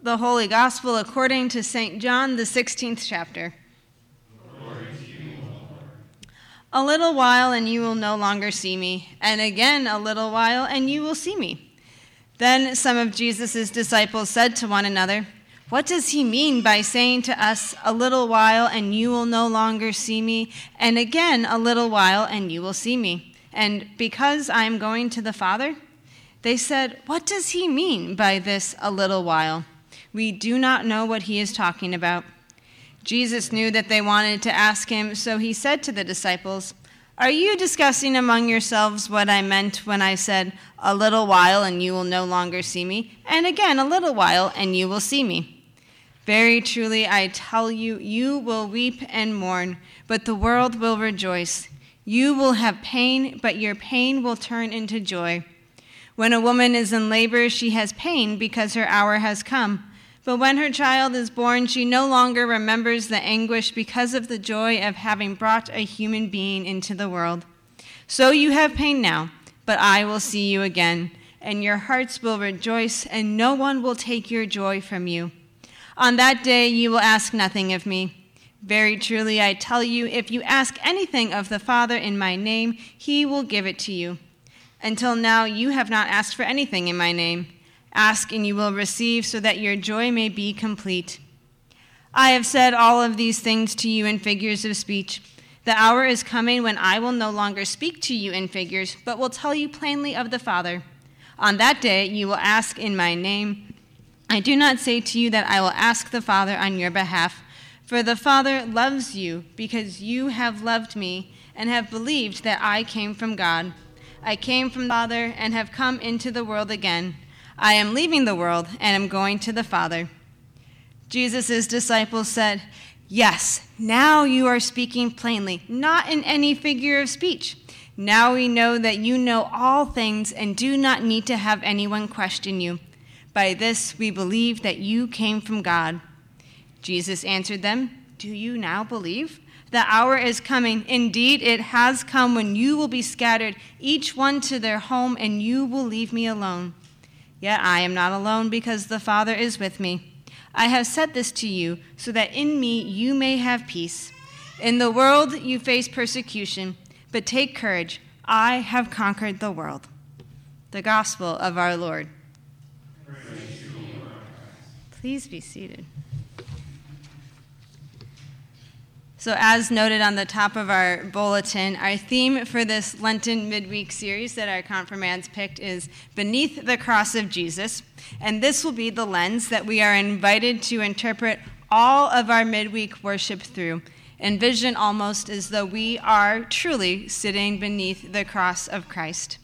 The Holy Gospel according to St. John, the 16th chapter. A little while, and you will no longer see me, and again a little while, and you will see me. Then some of Jesus' disciples said to one another, What does he mean by saying to us, A little while, and you will no longer see me, and again a little while, and you will see me? And because I am going to the Father? They said, What does he mean by this a little while? We do not know what he is talking about. Jesus knew that they wanted to ask him, so he said to the disciples, Are you discussing among yourselves what I meant when I said, A little while and you will no longer see me, and again a little while and you will see me? Very truly I tell you, you will weep and mourn, but the world will rejoice. You will have pain, but your pain will turn into joy. When a woman is in labor, she has pain because her hour has come. But when her child is born, she no longer remembers the anguish because of the joy of having brought a human being into the world. So you have pain now, but I will see you again, and your hearts will rejoice, and no one will take your joy from you. On that day you will ask nothing of me. Very truly I tell you, if you ask anything of the Father in my name, he will give it to you. Until now you have not asked for anything in my name. Ask and you will receive, so that your joy may be complete. I have said all of these things to you in figures of speech. The hour is coming when I will no longer speak to you in figures, but will tell you plainly of the Father. On that day you will ask in my name. I do not say to you that I will ask the Father on your behalf, for the Father loves you because you have loved me and have believed that I came from God. I came from the Father and have come into the world again. I am leaving the world and am going to the Father. Jesus' disciples said, Yes, now you are speaking plainly, not in any figure of speech. Now we know that you know all things and do not need to have anyone question you. By this we believe that you came from God. Jesus answered them, Do you now believe? The hour is coming. Indeed, it has come when you will be scattered, each one to their home, and you will leave me alone. Yet I am not alone because the Father is with me. I have said this to you so that in me you may have peace. In the world you face persecution, but take courage. I have conquered the world. The Gospel of our Lord. Please be seated. So, as noted on the top of our bulletin, our theme for this Lenten midweek series that our confirmands picked is Beneath the Cross of Jesus. And this will be the lens that we are invited to interpret all of our midweek worship through. Envision almost as though we are truly sitting beneath the cross of Christ.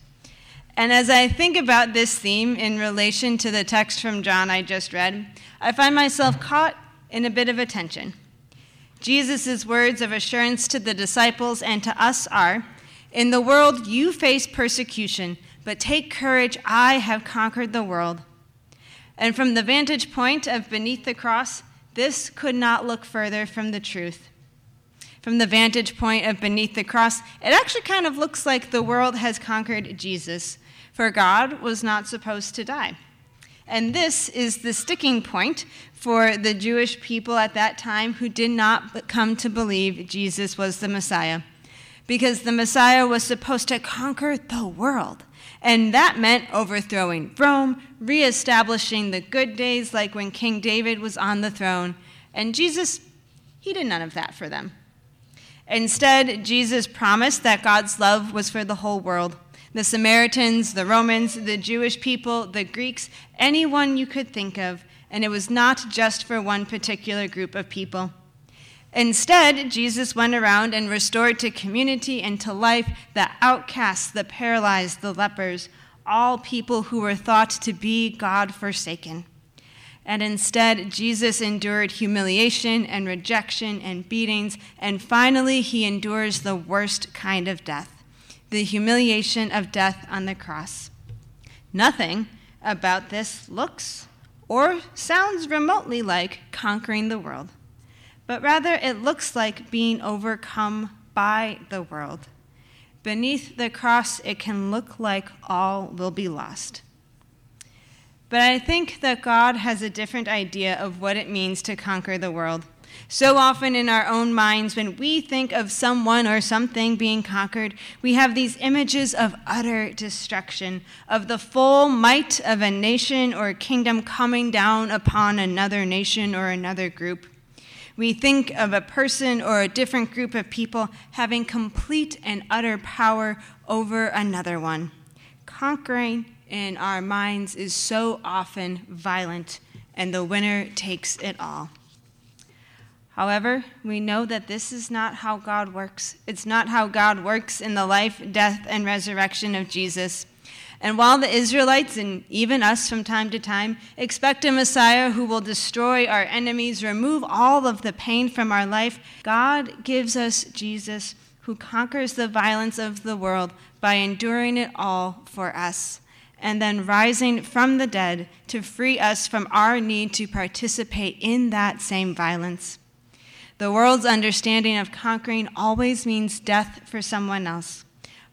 And as I think about this theme in relation to the text from John I just read, I find myself caught in a bit of a tension. Jesus' words of assurance to the disciples and to us are In the world you face persecution, but take courage, I have conquered the world. And from the vantage point of beneath the cross, this could not look further from the truth. From the vantage point of beneath the cross, it actually kind of looks like the world has conquered Jesus, for God was not supposed to die. And this is the sticking point for the Jewish people at that time who did not come to believe Jesus was the Messiah. Because the Messiah was supposed to conquer the world. And that meant overthrowing Rome, reestablishing the good days like when King David was on the throne. And Jesus, he did none of that for them. Instead, Jesus promised that God's love was for the whole world the Samaritans, the Romans, the Jewish people, the Greeks, anyone you could think of, and it was not just for one particular group of people. Instead, Jesus went around and restored to community and to life the outcasts, the paralyzed, the lepers, all people who were thought to be God forsaken. And instead, Jesus endured humiliation and rejection and beatings, and finally, he endures the worst kind of death the humiliation of death on the cross. Nothing about this looks or sounds remotely like conquering the world, but rather it looks like being overcome by the world. Beneath the cross, it can look like all will be lost. But I think that God has a different idea of what it means to conquer the world. So often in our own minds, when we think of someone or something being conquered, we have these images of utter destruction, of the full might of a nation or kingdom coming down upon another nation or another group. We think of a person or a different group of people having complete and utter power over another one. Conquering in our minds is so often violent, and the winner takes it all. However, we know that this is not how God works. It's not how God works in the life, death, and resurrection of Jesus. And while the Israelites, and even us from time to time, expect a Messiah who will destroy our enemies, remove all of the pain from our life, God gives us Jesus who conquers the violence of the world by enduring it all for us, and then rising from the dead to free us from our need to participate in that same violence. The world's understanding of conquering always means death for someone else.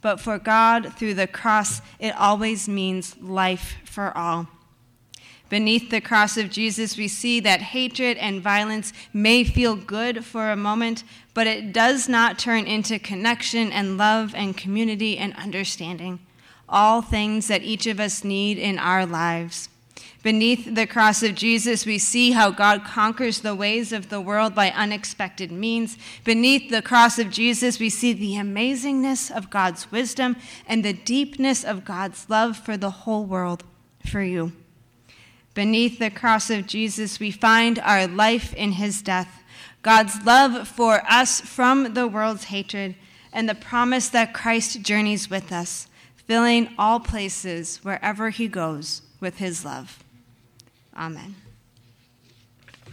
But for God, through the cross, it always means life for all. Beneath the cross of Jesus, we see that hatred and violence may feel good for a moment, but it does not turn into connection and love and community and understanding, all things that each of us need in our lives. Beneath the cross of Jesus, we see how God conquers the ways of the world by unexpected means. Beneath the cross of Jesus, we see the amazingness of God's wisdom and the deepness of God's love for the whole world, for you. Beneath the cross of Jesus, we find our life in his death, God's love for us from the world's hatred, and the promise that Christ journeys with us, filling all places wherever he goes with his love. Amen.